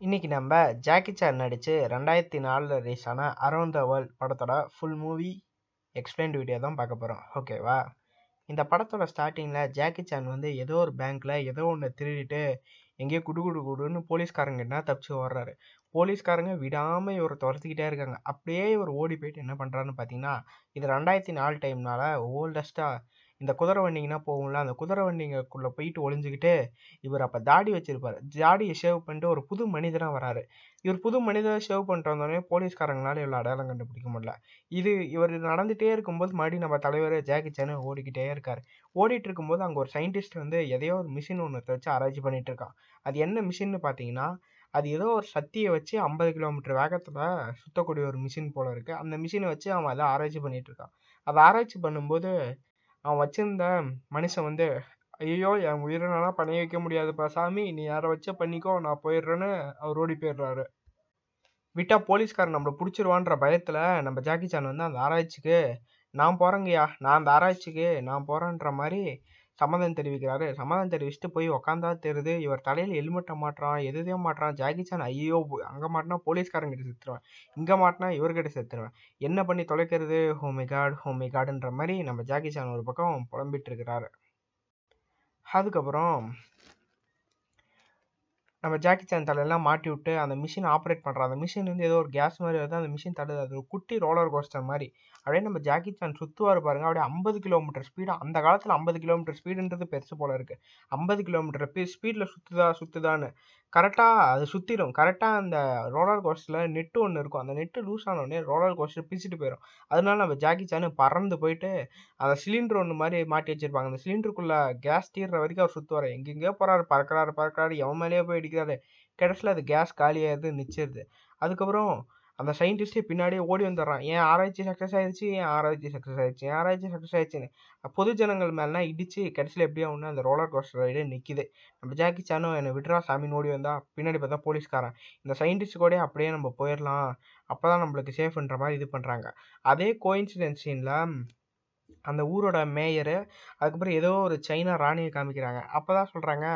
இன்னைக்கு நம்ம Jackie San நடித்து ரெண்டாயிரத்தி நாலில் ரிலீஸ் ஆன அரௌண்ட் த வேர்ல்ட் படத்தோட ஃபுல் மூவி எக்ஸ்பிளைன்டு வீடியோ தான் பார்க்க போகிறோம் ஓகேவா இந்த படத்தோட ஸ்டார்டிங்கில் ஜாக்கி சான் வந்து ஏதோ ஒரு பேங்க்கில் ஏதோ ஒன்று திருடிட்டு எங்கேயோ குடு குடு குடுன்னு போலீஸ்காரங்கன்னா தப்பிச்சு ஓடுறாரு. போலீஸ்காரங்க விடாமல் இவரை துரத்திக்கிட்டே இருக்காங்க. அப்படியே இவர் ஓடி போயிட்டு என்ன பண்ணுறாருன்னு பார்த்தீங்கன்னா இது ரெண்டாயிரத்தி நாலு டைம்னால ஓல்டஸ்ட்டாக இந்த குதிரை வண்டிங்கன்னா போகும்ல அந்த குதிரை வண்டிங்கக்குள்ளே போயிட்டு ஒளிஞ்சுக்கிட்டு இவர் அப்போ தாடி வச்சிருப்பாரு. தாடியை ஷேவ் பண்ணிட்டு ஒரு புது மனிதராக வராரு. இவர் புது மனிதரை ஷேவ் பண்ணிட்டு வந்தோடனே போலீஸ்காரங்களால இவ்வளோ அடையாளம் கண்டுபிடிக்க முடியல. இது இவர் நடந்துகிட்டே இருக்கும்போது மறுபடியும் நம்ம தலைவர் ஜாக்கி சேனு ஓடிக்கிட்டே இருக்கார். ஓடிட்டு இருக்கும்போது அங்கே ஒரு சயின்டிஸ்ட் வந்து எதையோ ஒரு மிஷின் ஒன்று வச்சு ஆராய்ச்சி பண்ணிட்டு இருக்கான். அது என்ன மிஷின்னு பார்த்தீங்கன்னா அது ஏதோ ஒரு சக்தியை வச்சு ஐம்பது கிலோமீட்டர் வேகத்தில் சுத்தக்கூடிய ஒரு மிஷின் போல இருக்கு. அந்த மிஷினை வச்சு அவன் அதை ஆராய்ச்சி பண்ணிட்டு இருக்கான். அதை ஆராய்ச்சி பண்ணும்போது அவன் வச்சிருந்த மனுஷன் வந்து ஐயோ என் உயிரினெல்லாம் பண்ணி வைக்க முடியாதுப்பா சாமி. நீ யாரை வச்ச பண்ணிக்கோ நான் போயிடுறேன்னு அவர் ஓடி போயிடுறாரு. விட்டா போலீஸ்காரன் நம்மளை பிடிச்சிருவான்ற பயத்தில் நம்ம ஜாக்கி சான் வந்து அந்த ஆராய்ச்சிக்கு நான் போகிறேங்கய்யா நான் அந்த ஆராய்ச்சிக்கு நான் போகிறேன்ற மாதிரி சம்மதம் தெரிவிக்கிறாரு. சம்மதம் தெரிவிச்சுட்டு போய் உக்காந்தா தெரியுது இவர் தலையில் ஹெல்மெட்டை மாட்டுறான் எதுதே மாட்டுறான். ஜாக்கி சான் ஐயோ அங்கே மாட்டினா போலீஸ்காரங்கிட்ட செத்துருவேன். இங்கே மாட்டினா இவர்கிட்ட செத்துருவேன். என்ன பண்ணி தொலைக்கிறது? Oh my god oh my காடுன்ற மாதிரி நம்ம ஜாக்கி சான் ஒரு பக்கம் புலம்பிட்டு இருக்கிறாரு. அதுக்கப்புறம் நம்ம ஜாக்கி சான் தலையெல்லாம் மாட்டி விட்டு அந்த மிஷின் ஆப்ரேட் பண்ணுறோம் அந்த மிஷின் வந்து ஏதோ ஒரு கேஸ் மாதிரி வருது அந்த மிஷின் தடுது அது ஒரு குட்டி ரோலர் கோஸ்டர் மாதிரி. அப்படியே நம்ம ஜாக்கி சான் சுற்றுவார் பாருங்க. அப்படியே ஐம்பது கிலோமீட்டர் ஸ்பீடு அந்த காலத்தில் ஐம்பது கிலோமீட்டர் ஸ்பீடுன்றது பெருசு போல இருக்குது ஐம்பது கிலோமீட்டர் ஸ்பீடில் சுற்றுதா சுற்றுதான்னு கரெக்டாக அது சுற்றிடும் கரெக்டாக அந்த ரோலர் கோஸ்டரில் நெட்டு ஒன்று இருக்கும். அந்த நெட்டு லூஸ் ஆனோடனே ரோலர் கோஸ்டர் பிச்சுட்டு போயிடும் அதனால நம்ம ஜாக்கி சானு பறந்து போயிட்டு அந்த சிலிண்டர் ஒன்று மாதிரி மாட்டி வச்சிருப்பாங்க. அந்த சிலிண்டருக்குள்ளே கேஸ் தீர்ற வரைக்கும் அவர் சுற்றுவார் எங்கெங்கேயோ போகிறாரு பறக்கிறாரு பறக்கிறாரு. எவன் மேலேயோ போய் அடிக்கிறாரு. கடைசியில் அது கேஸ் காலியாகிறது நிச்சிருது. அதுக்கப்புறம் அந்த சயின்டிஸ்டே பின்னாடியே ஓடி வந்துடுறான். ஏன் ஆராய்ச்சி சக்ஸஸ் ஆயிடுச்சு ஏன் ஆராய்ச்சி சக்ஸஸ் ஆயிடுச்சு ஏன் ஆராய்ச்சி சக்ஸஸ் ஆயிடுச்சுன்னு. பொது ஜனங்கள் மேலாம் இடிச்சு கடைசியில் எப்படியோ ஒன்று அந்த ரோலர் கோஸ்டர் ரைடு நிற்கிது நம்ம ஜாக்கி சானும் என்னை விட்ரா சாமின்னு ஓடி வந்தா பின்னாடி பார்த்தா போலீஸ்காரன். இந்த சயின்டிஸ்ட் கூட அப்படியே நம்ம போயிடலாம். அப்போ தான் நம்மளுக்கு சேஃப்ன்ற மாதிரி இது பண்ணுறாங்க அதே கோயின்சிடென்ஸ் சீனில் அந்த ஊரோட மேயரு அதுக்கப்புறம் ஏதோ ஒரு சைனா ராணியை காமிக்கிறாங்க. அப்போ தான் சொல்கிறாங்க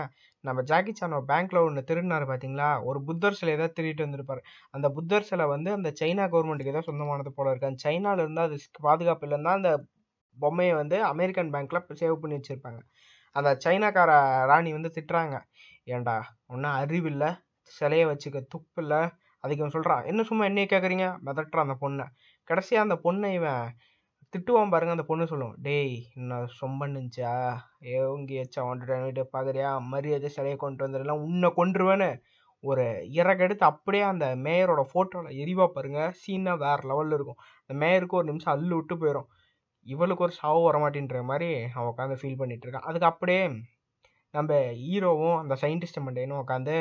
நம்ம ஜாக்கி சானோ பேங்க்கில் ஒன்று திருடினார் பார்த்தீங்களா ஒரு புத்தர் சிலை ஏதாவது திருடிட்டு வந்திருப்பார். அந்த புத்தர் சிலை வந்து அந்த சைனா கவர்மெண்ட்டுக்கு ஏதோ சொந்தமானது போல இருக்கு. அந்த சைனாவில் இருந்தால் அது பாதுகாப்பு இல்லைன்னா அந்த பொம்மையை வந்து அமெரிக்கன் பேங்க்கில் சேவ் பண்ணி வச்சுருப்பாங்க. அந்த சைனாக்கார ராணி வந்து திட்டுறாங்க. ஏண்டா ஒன்றும் அறிவில்லை சிலையை வச்சுக்க துப்பு இல்லை. அதுக்கு இவன் சொல்கிறான் என்ன சும்மா என்னைய கேட்குறீங்க மிதட்டுறான் அந்த பொண்ணை. கடைசியாக அந்த பொண்ணை இவன் திட்டுவான் பாருங்க அந்த பொண்ணு சொல்லும். டேய் நான் சொம்பண்ணுச்சா ஏங்கி வச்சா வந்துட்டு பார்க்குறியா? மரியாதை சிலையை கொண்டு வந்துடலாம் உன்னை கொண்டுருவேன்னு ஒரு இறக்கெடுத்து அப்படியே அந்த மேயரோட ஃபோட்டோவில் எரிவா பாருங்க. சீனா வேறு லெவலில் இருக்கும். அந்த மேயருக்கு ஒரு நிமிஷம் அள்ளு விட்டு போயிடும் இவளுக்கு ஒரு சாவு வரமாட்டேன்ற மாதிரி அவன் உட்காந்து ஃபீல் பண்ணிட்டு இருக்கான். அதுக்கு அப்படியே நம்ம ஹீரோவும் அந்த சயின்டிஸ்ட் மண்டையனும் உட்காந்து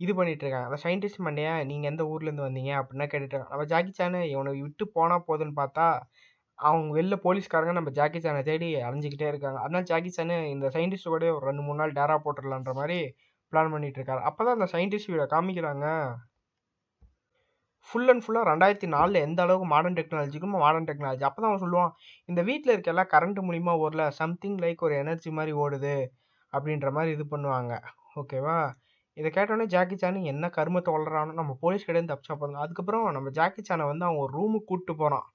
இது பண்ணிட்டு இருக்காங்க. அந்த சயின்டிஸ்ட் மண்டையா நீங்கள் எந்த ஊர்லேருந்து வந்தீங்க? அப்படின்னா கேட்டுட்டு இருக்காங்க நம்ம ஜாக்கி சானு இவனை விட்டு போனால் போதுன்னு பார்த்தா அவங்க வெளில போலீஸ்காரங்க நம்ம ஜாக்கி சானை தேடி அலைஞ்சிக்கிட்டே இருக்காங்க. அதனால ஜாக்கி சானு இந்த சயின்டிஸ்ட் கூட ஒரு ரெண்டு மூணு நாள் டேரா போட்டுடலான்ற மாதிரி பிளான் பண்ணிட்டு இருக்காரு அப்போ தான் அந்த சயின்டிஸ்ட் வீட காமிக்கிறாங்க. ஃபுல் அண்ட் ஃபுல்லாக ரெண்டாயிரத்தி நாலில் எந்த அளவுக்கு மாடர்ன் டெக்னாலஜிக்கும் மாடர்ன் டெக்னாலஜி அப்போ தான் அவன் சொல்லுவான் இந்த வீட்டில் இருக்க எல்லாம் கரண்ட் மூலிமா ஓடல சம்திங் லைக் ஒரு எனர்ஜி மாதிரி ஓடுது அப்படின்ற மாதிரி இது பண்ணுவாங்க. ஓகேவா இதை கேட்டோடனே ஜாக்கி சானு என்ன கருமத்தை வளரானோ நம்ம போலீஸ் கிட்டேருந்து தப்பிச்சா போதும். அதுக்கப்புறம் நம்ம ஜாக்கி சானை வந்து அவன் ஒரு ரூமுக்கு கூப்பிட்டு போகிறான்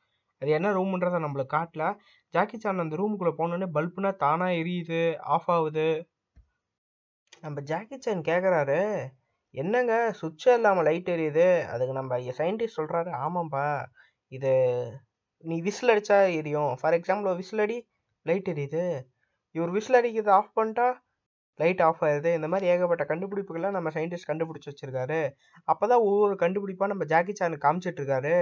அது என்ன ரூமுன்றதை நம்மளுக்கு காட்டல. ஜாக்கி சான் அந்த ரூமுக்குள்ளே போனோடனே பல்புனா தானாக எரியுது ஆஃப் ஆகுது. நம்ம ஜாக்கி சான் கேட்குறாரு என்னங்க? சுவிட்சே இல்லாமல் லைட் எரியுது. அதுக்கு நம்ம சயின்டிஸ்ட் சொல்கிறாரு ஆமாம்ப்பா இது நீ விசில் அடித்தா எரியும். ஃபார் எக்ஸாம்பிள் விசில் அடி லைட் எரியுது. இவர் விசில் அடிக்கிறது ஆஃப் பண்ணிட்டா லைட் ஆஃப் ஆயிடுது இந்த மாதிரி ஏகப்பட்ட கண்டுபிடிப்புகளை நம்ம சயின்டிஸ்ட் கண்டுபிடிச்சி வச்சிருக்காரு. அப்போ தான் ஒவ்வொரு கண்டுபிடிப்பாக நம்ம ஜாக்கி சானுக்கு காமிச்சிட்ருக்காரு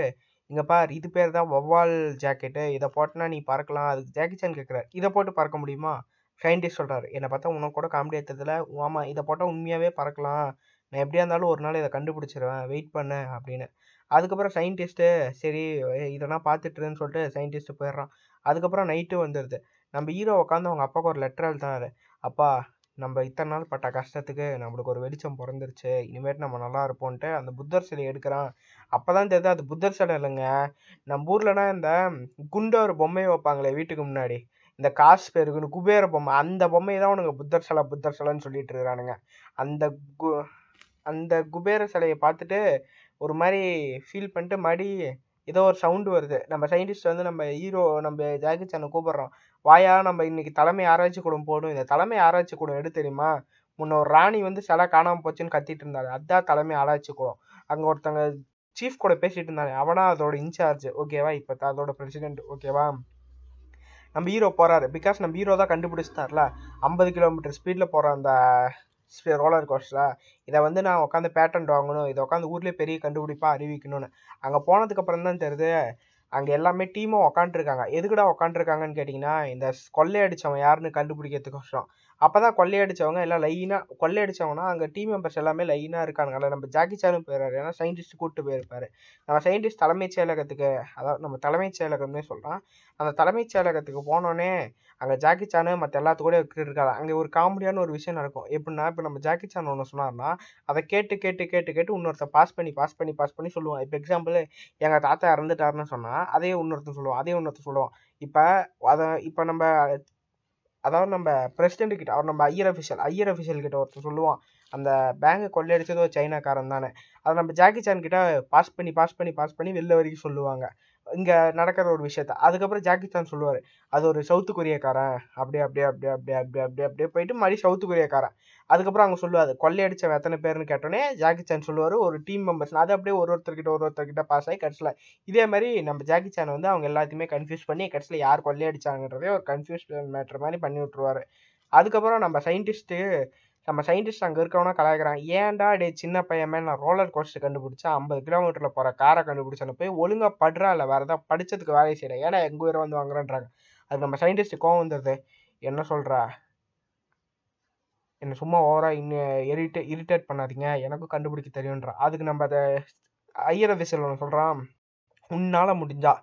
இங்கே பார் இது பேர் தான் வவ்வால் ஜாக்கெட்டு இதை போட்டனா நீ பறக்கலாம். அதுக்கு ஜாக்கி சான் கேட்குறாரு இதை போட்டு பறக்க முடியுமா? சயின்டிஸ்ட் சொல்கிறாரு என்னை பார்த்தா உனக்கு கூட காமெடி எடுத்ததில் ஆமாம் இதை போட்டால் உண்மையாகவே பறக்கலாம். நான் எப்படியா இருந்தாலும் ஒரு நாள் இதை கண்டுபிடிச்சிருவேன். வெயிட் பண்ண அப்படின்னு. அதுக்கப்புறம் சயின்டிஸ்ட்டு சரி இதெல்லாம் பார்த்துட்டுருன்னு சொல்லிட்டு சயின்டிஸ்ட்டு போயிடுறான். அதுக்கப்புறம் நைட்டு வந்துடுது நம்ம ஹீரோ உட்காந்து அவங்க அப்பாவுக்கு ஒரு லெட்டர் எழுதினாரு அப்பா நம்ம இத்தனை நாள் பட்ட கஷ்டத்துக்கு நம்மளுக்கு ஒரு வெளிச்சம் பிறந்துருச்சு இனிமேட்டு நம்ம நல்லா இருப்போன்ட்டு அந்த புத்தர் சிலை எடுக்கிறான். அப்போ தான் தெரியுது அது புத்தர் சிலை இல்லைங்க. நம்ம ஊர்லனா இந்த குண்ட ஒரு பொம்மையை வைப்பாங்களே வீட்டுக்கு முன்னாடி. இந்த காசு பேருக்குன்னு குபேர பொம்மை அந்த பொம்மையை தான் உனக்கு புத்தர் சிலை புத்தர் சிலைன்னு சொல்லிட்டு இருக்கிறானுங்க. அந்த கு அந்த குபேர சிலையை பார்த்துட்டு ஒரு மாதிரி ஃபீல் பண்ணிட்டு மறுபடி ஏதோ ஒரு சவுண்டு வருது. நம்ம சயின்டிஸ்ட் வந்து நம்ம ஹீரோ நம்ம ஜாக்கி சானை கூப்பிடுறோம். வாயா நம்ம இன்னைக்கு தலைமை ஆராய்ச்சி கூடம் போடும் இந்த தலைமை ஆராய்ச்சி கூடம் எடு தெரியுமா? முன்ன ஒரு ராணி வந்து சிலை காணாமல் போச்சுன்னு கத்திட்டு இருந்தாரு. அதான் தலைமை ஆராய்ச்சி கூடம் அங்கே ஒருத்தங்க சீஃப் கூட பேசிட்டு இருந்தாங்க. அவனா அதோட இன்சார்ஜ் ஓகேவா இப்போ அதோட பிரசிடென்ட் ஓகேவா நம்ம ஹீரோ போறாரு. பிகாஸ் நம்ம ஹீரோ தான் கண்டுபிடிச்சிட்டார்ல. ஐம்பது கிலோமீட்டர் ஸ்பீட்ல போற அந்த ரோலர் கோஸ்டர் இதை வந்து நான் உட்காந்து பேட்டன்ட் வாங்கணும். இதை உட்காந்து ஊர்லேயே பெரிய கண்டுபிடிப்பாக அறிவிக்கணும்னு. அங்கே போனதுக்கு அப்புறம் தான் தெரியுது அங்கே எல்லாமே டீமும் உக்காந்துருக்காங்க. எதுக்குடா உக்காந்துருக்காங்கன்னு கேட்டிங்கன்னா இந்த கொள்ளையடிச்சவன் யாருன்னு கண்டுபிடிக்கிறதுக்கோசரம். அப்பதான் கொள்ளையடிச்சவங்க எல்லாம் லைனா கொள்ளையடிச்சவங்கன்னா அங்க டீம் மெம்பர்ஸ் எல்லாமே லைனா இருக்கானுங்கல்ல நம்ம ஜாக்கி சானும் போயிடுறாரு. ஏன்னா சயின்டிஸ்ட் கூப்பிட்டு போயிருப்பாரு. நம்ம சயின்டிஸ்ட் தலைமைச் செயலகத்துக்கு அதாவது நம்ம தலைமைச் செயலகம்னே சொல்றான். அந்த தலைமைச் செயலகத்துக்கு போனோடனே அங்க ஜாக்கி சானு மற்ற எல்லாத்து கூட இருக்காரு அங்க ஒரு காமெடியான ஒரு விஷயம் நடக்கும். எப்படின்னா இப்போ நம்ம ஜாக்கி சான் ஒன்று சொன்னார்னா அதை கேட்டு கேட்டு கேட்டு கேட்டு இன்னொருத்த பாஸ் பண்ணி பாஸ் பண்ணி பாஸ் பண்ணி சொல்லுவான். இப்போ எக்ஸாம்பிள் எங்க தாத்தா இறந்துட்டாருன்னு சொன்னா அதே இன்னொருத்தன் சொல்லுவான். அதே இன்னொருத்தன் சொல்லுவான். இப்போ அதை இப்போ நம்ம அதாவது நம்ம பிரசிடென்ட் கிட்ட அவர் நம்ம ஐயர் அஃபிஷியல் ஐயர் அஃபிஷியல் கிட்ட ஒருத்தர் சொல்லுவான் அந்த பேங்கை கொள்ளையடிச்சது ஒரு சைனாக்காரன் தானே அதை நம்ம ஜாக்கி சான் கிட்ட பாஸ் பண்ணி பாஸ் பண்ணி பாஸ் பண்ணி வெளில வரைக்கும் சொல்லுவாங்க. இங்கே நடக்கிற ஒரு விஷயத்த. அதுக்கப்புறம் ஜாக்கி சான் சொல்லுவார் அது ஒரு சவுத்து கொரியக்காரன். அப்படியே அப்படியே அப்படியே அப்படியே அப்படியே அப்படியே அப்படியே போயிட்டு மறுபடியும் சவுத்து கொரியக்காரன். அதுக்கப்புறம் அவங்க சொல்லுவாரு கொள்ளையடிச்ச எத்தனை பேர்னு கேட்டோன்னே ஜாக்கி சான் சொல்லுவார் ஒரு டீம் மெம்பர்ஸ் அது அப்படியே ஒரு ஒருத்தர்கிட்ட ஒரு ஒருத்தர்கிட்ட பாஸ் ஆகி கடைசியில் இதே மாதிரி நம்ம ஜாக்கி சான் வந்து அவங்க எல்லாத்தையுமே கன்ஃபியூஸ் பண்ணி கடைசியில் யார் கொள்ளையடிச்சாங்கன்றதே ஒரு கன்ஃபியூஸ் மேட்ரு மாதிரி பண்ணி விட்ருவாரு அதுக்கப்புறம் நம்ம சயின்டிஸ்ட்டு நம்ம சயின்டிஸ்ட் அங்கே இருக்கவனா கலாய்க்கிறான். ஏன்டா டே சின்ன பையன் மேலே நான் ரோலர் கோஸ்டர் கண்டுபிடிச்சா ஐம்பது கிலோமீட்டரில் போகிற காரை கண்டுபிடிச்சானு போய் ஒழுங்காக படுறா இல்லை வேறு ஏதாவது படிச்சதுக்கு வேலையை செய்கிறேன் ஏன்னா எங்கள் உயிரை வந்து வாங்குறேன்றாங்க. அது நம்ம சயின்டிஸ்ட் கோவம் வந்தது என்ன சொல்கிறா என்ன சும்மா ஓவராக இன்னும் இரிட்டே இரிட்டேட் பண்ணாதீங்க. எனக்கும் கண்டுபிடிக்க தெரியுன்றா அதுக்கு நம்ம அதை ஐயர விசில் ஒன்று சொல்கிறான் உன்னால் முடிஞ்சா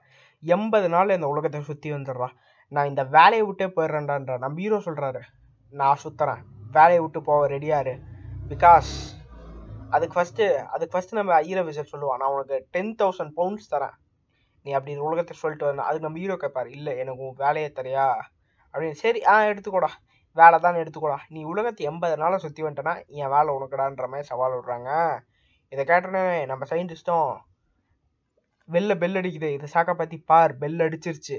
எண்பது நாள் இந்த உலகத்தை சுற்றி வந்துடுறா. நான் இந்த வேலையை விட்டே போயிடுறேன்டான்றா. நம்ம ஹீரோ சொல்கிறாரு நான் சுற்றுறேன் வேலையை விட்டு போக ரெடியாரு பிகாஸ் அதுக்கு ஃபஸ்ட்டு அதுக்கு ஃபஸ்ட்டு நம்ம ஐயர விசல் சொல்லுவான். நான் உனக்கு டென் தௌசண்ட் பவுண்ட்ஸ் தரேன். நீ அப்படி உலகத்தை சொல்லிட்டு வரணும். அதுக்கு நம்ம ஹீரோ கேட்பாரு இல்லை எனக்கு உன் வேலையை தரையா அப்படின்னு. சரி ஆ எடுத்துக்கூடா. வேலை தான் எடுத்துக்கூடா. நீ உலகத்தை எண்பது நாளாக சுற்றி வந்துட்டேன்னா என் வேலை உனக்குடான்ற மாதிரி சவால் விடுறாங்க. இதை கேட்டோன்னே நம்ம சயின்டிஸ்ட்டும் வெளில பெல் அடிக்குது. இதை சாக்கா பற்றி பார். பெல் அடிச்சிருச்சு.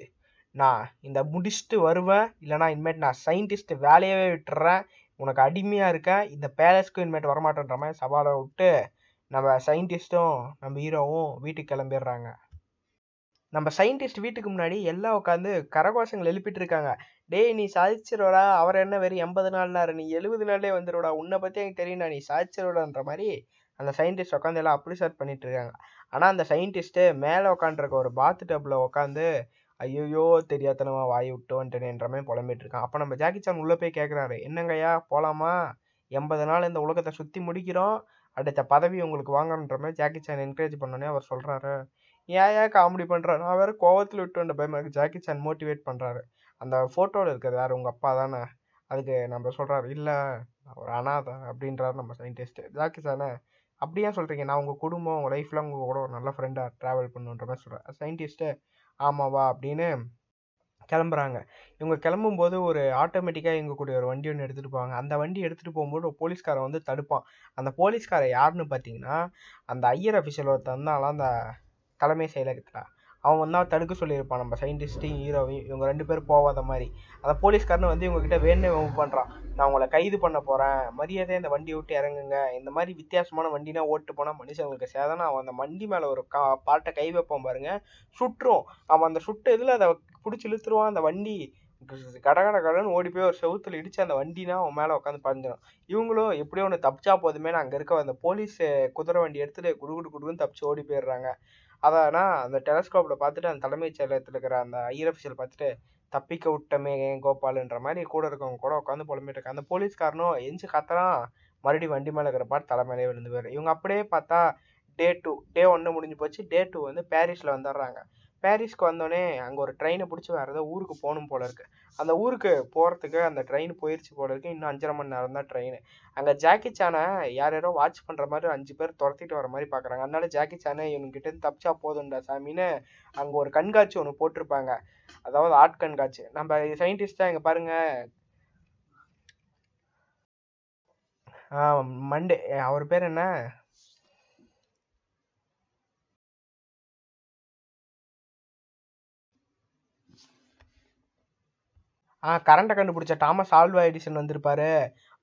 நான் இந்த முடிச்சுட்டு வருவேன். இல்லைனா இனிமேட்டு நான் சயின்டிஸ்ட் வேலையவே விட்டுறேன். உனக்கு அடிமையாக இருக்கேன் இந்த பேலஸ்க்கு இனிமேட்டு வரமாட்டேன்ற மாதிரி சவாலை விட்டு நம்ம சயின்டிஸ்ட்டும் நம்ம ஹீரோவும் வீட்டுக்கு கிளம்பிடுறாங்க. நம்ம சயின்டிஸ்ட் வீட்டுக்கு முன்னாடி எல்லாம் உட்காந்து கரகோஷங்கள் எழுப்பிட்டு இருக்காங்க. டேய் நீ சாதிச்சிரோடா அவர் என்ன வெறும் எண்பது நாள்னாரு? நீ எழுபது நாள்லே வந்துடுடா உன்னை பற்றி எனக்கு தெரியும்டா நீ சாதிச்சிரோடான்ற மாதிரி அந்த சயின்டிஸ்ட் உட்காந்து எல்லாம் அப்ரிசேட் பண்ணிட்டு இருக்காங்க. ஆனால் அந்த சயின்டிஸ்ட்டு மேலே உட்காந்துருக்க ஒரு பாத் டப்பில் உட்காந்து ஐயோ தெரியாதனமா வாய் விட்டு வந்துட்டேன்ற மாதிரி புலம்பிட்டு இருக்கான் அப்போ நம்ம ஜாக்கி சான் உள்ளே போய் கேட்குறாரு என்னங்கய்யா போகலாமா எண்பது நாள் இந்த உலகத்தை சுற்றி முடிக்கிறோம். அடுத்த பதவி உங்களுக்கு வாங்கணுன்றமே மாதிரி ஜாக்கி சான் என்கரேஜ் பண்ணோன்னே அவர் சொல்கிறாரு ஏன் ஏன் காமெடி பண்ணுறாரு நான் வேறு கோவத்தில் விட்டு வந்த பயமாக ஜாக்கி சான் மோட்டிவேட் பண்ணுறாரு அந்த ஃபோட்டோவில் இருக்கிறது யார்? உங்கள் அப்பா தானே. அதுக்கு நம்ம சொல்கிறாரு இல்லை ஒரு அனாதை அப்படின்றாரு நம்ம சயின்டிஸ்ட்டு ஜாக்கி சானே அப்படியே சொல்கிறீங்க நான் உங்கள் குடும்பம் உங்கள் லைஃப்பில் உங்கள் கூட ஒரு நல்ல ஃப்ரெண்டாக ட்ராவல் பண்ணுன்ற மாதிரி சொல்கிறேன் சயின்டிஸ்ட்டு ஆமாவா அப்படின்னு கிளம்புறாங்க. இவங்க கிளம்பும்போது ஒரு ஆட்டோமேட்டிக்காக இயங்கக்கூடிய ஒரு வண்டி ஒன்று எடுத்துகிட்டு போவாங்க. அந்த வண்டி எடுத்துகிட்டு போகும்போது ஒரு போலீஸ்காரன் வந்து தடுப்பான். அந்த போலீஸ்காரன் யாருன்னு பார்த்தீங்கன்னா அந்த ஐயர் அஃபிஷியல் ஒருத்தன் இருந்தாலும் அந்த தலைமை செயலகத்தில். அவன் வந்து அவன் தடுக்க சொல்லியிருப்பான். நம்ம சயின்டிஸ்ட்டையும் ஹீரோவையும் இவங்க ரெண்டு பேரும் போகாத மாதிரி. அந்த போலீஸ்காரன் வந்து இவங்ககிட்ட வேணுமே மூவ் பண்ணுறான் நான் உங்களை கைது பண்ண போகிறேன் மரியாதையாக இந்த வண்டியை விட்டு இறங்குங்க. இந்த மாதிரி வித்தியாசமான வண்டினா ஓட்டு போனால் மனுஷங்களுக்கு சேதனா அவன் அந்த வண்டி மேலே ஒரு கா பாட்டை கை வைப்பான் பாருங்க. சுட்டுரும் அவன் அந்த சுட்டு இதில் அதை பிடிச்சி இழுத்துருவான். அந்த வண்டி கட கட கடன்னு ஓடி போய் ஒரு செவுத்துல இடிச்சு அந்த வண்டினா அவன் மேலே உட்காந்து பறந்துடும் இவங்களும் எப்படியோ ஒன்று தப்பிச்சா போதுமே அங்கே இருக்க அந்த போலீஸ் குதிரை வண்டி எடுத்துட்டு குடு குடு குடுன்னு தப்பிச்சு ஓடி போயிடுறாங்க. அதானா அந்த டெலஸ்கோப்பில் பார்த்துட்டு அந்த தலைமைச் செயலகத்தில் இருக்கிற அந்த ஐயர் அஃபிஷியல் பார்த்துட்டு தப்பிக்க விட்டமே ஏன் கோபாலுன்ற மாதிரி கூட இருக்கவங்க கூட உட்காந்து புலம்பிட்டு இருக்காங்க. அந்த போலீஸ்காரனும் எஞ்சி கத்துறான். மறுபடியும் வண்டி மேலே இருக்கிற பாட்டு தலைமையிலே விழுந்து போயிடும் இவங்க அப்படியே பார்த்தா டே டூ டே ஒன்று முடிஞ்சு போச்சு. டே டூ வந்து பாரிஸில் வந்துடுறாங்க. பாரிஸ்க்கு வந்தோடனே அங்கே ஒரு ட்ரெயினை பிடிச்சி வேறு ஏதோ ஊருக்கு போகணும் போல இருக்கு. அந்த ஊருக்கு போகிறதுக்கு அந்த ட்ரெயின் போயிடுச்சு போல இருக்கு. இன்னும் அஞ்சரை மணி நேரம் தான் ட்ரெயின் அங்கே ஜாக்கி சானை யார் யாரோ வாட்ச் பண்ணுற மாதிரி அஞ்சு பேர் துரத்திட்டு வர மாதிரி பார்க்குறாங்க அதனால ஜாக்கி சானை இவனுக்கிட்ட தப்பிச்சா போதும்டா சாமின்னு அங்கே ஒரு கண்காட்சி ஒன்று போட்டிருப்பாங்க. அதாவது ஆர்ட் கண்காட்சி. நம்ம சயின்டிஸ்டாக இங்கே பாருங்கள் மண்டே அவர் பேர் என்ன? ஆ கரண்ட்டை கண்டுபிடிச்ச தாமஸ் ஆல்வா எடிசன் வந்திருப்பாரு.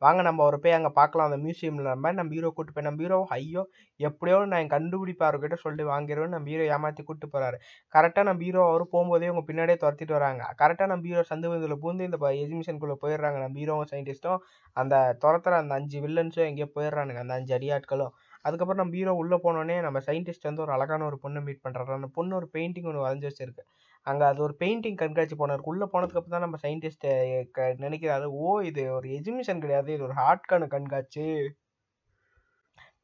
வாங்க நம்ம அவரை போய் அங்கே பார்க்கலாம். அந்த மியூசியமில் நம்ம நம்ம ஹீரோ கூட்டு போய் நம்ம ஹீரோ ஐயோ எப்படியோ நான் கண்டுபிடிப்பா அவர்கிட்ட சொல்லிட்டு வாங்கிடுவேன் நம்ம ஹீரோ ஏமாற்றி கூட்டு போகிறாரு கரெக்டாக நம்ம ஹீரோ அவர் போகும்போதே அவங்க பின்னாடியே துரத்திட்டு வராங்க. கரெக்டாக நம்ம ஹீரோ சந்து வந்தில் பூந்து இந்த எக்ஸிபிஷனுக்குள்ளே போயிடுறாங்க. நம்ம ஹீரோவும் சயின்டிஸ்ட்டும் அந்த துரத்துற அந்த அஞ்சு வில்லன்ஸும் எங்கேயோ போயிடுறானுங்க. அந்த அஞ்சு அடியாட்களும் அதுக்கப்புறம் நம்ம ஹீரோ உள்ளே போனோடனே நம்ம சயின்டிஸ்ட் வந்து ஒரு அழகான ஒரு பொண்ணை மீட் பண்ணுறாரு அந்த பொண்ணு ஒரு பெயிண்டிங் ஒன்று வரைஞ்சி வச்சிருக்கு. அங்கே அது ஒரு பெயிண்டிங் கண்காட்சி போனார் உள்ளே போனதுக்கப்புறம் தான் நம்ம சயின்டிஸ்ட் நினைக்கிறாரு. ஓ இது ஒரு எஜிமிஷன் கிடையாது. இது ஒரு ஹார்ட்கான கண்காட்சி.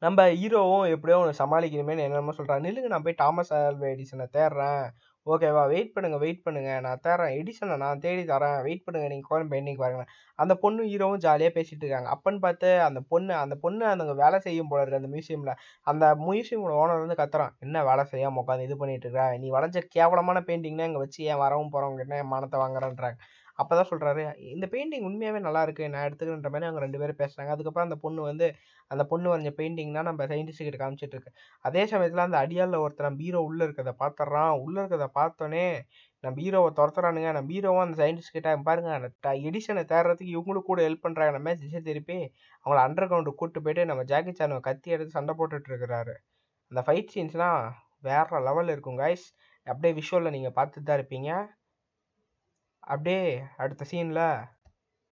நம்ம ஹீரோவும் எப்படியோ ஒன்று சமாளிக்கணுமே என்னென்னமோ சொல்கிறான் நில்லுங்க நான் போய் தாமஸ் ஆல்வா எடிசனை தேடுறேன். ஓகேவா வெயிட் பண்ணுங்க வெயிட் பண்ணுங்க. நான் தரேன் எடிசனை நான் தேடி தரேன் வெயிட் பண்ணுங்க நீங்கள் கோலம் பெயிண்டிங் பாருங்க அந்த பொண்ணு ஹீரோவும் ஜாலியாக பேசிட்டு இருக்காங்க. அப்பன்னு பார்த்து அந்த பொண்ணு அந்த பொண்ணு அந்த வேலை செய்யும் போல இருக்கு அந்த மியூசியமில் அந்த மியூசியமோட ஓனர் வந்து கத்துறான். என்ன வேலை செய்யாம உட்காந்து இது பண்ணிட்டு இருக்க? நீ வளைஞ்ச கேவலமான பெயிண்டிங்னா இங்கே வச்சு ஏன் வரவும் போகிறவங்க என்ன என் மானத்தை வாங்குறேன்றாங்க? அப்போ தான் சொல்கிறாரு இந்த பெயிண்டிங் உண்மையாகவே நல்லா இருக்கு நான் எடுத்துக்கிறன்ற மாதிரி அவங்க ரெண்டு பேரும் பேசுகிறாங்க அதுக்கப்புறம் அந்த பொண்ணு வந்து அந்த பொண்ணு வரைஞ்ச பெயிண்டிங் தான் நம்ம சயின்டிஸ்ட் கிட்ட காமிச்சிட்டு இருக்கு. அதே சமயத்தில் அந்த அடியாளில் ஒருத்தர் பீரோ உள்ளே இருக்கிறத பார்த்துட்றான் உள்ளே இருக்கிறத பார்த்தோன்னே நம்ம ஹீரோவை துரத்துறானுங்க. நம்ம ஹீரோவும் அந்த சயின்டிஸ்ட் கிட்ட பாருங்க எடிஷனை தேடுறதுக்கு இவங்களும் கூட ஹெல்ப் பண்ணுறாங்க நம்ம திசை திருப்பி அவங்கள அண்டர் கிரவுண்டு கூட்டு போயிட்டு நம்ம ஜாக்கி சானுவை கத்தி எடுத்து சண்டை போட்டுட்டு இருக்கிறாரு. அந்த ஃபைட் சீன்ஸ்லாம் வேற லெவலில் இருக்கும் கைஸ் அப்படியே விஷுவலில் நீங்கள் பார்த்துட்டு தான் இருப்பீங்க. அப்படியே அடுத்த சீனில்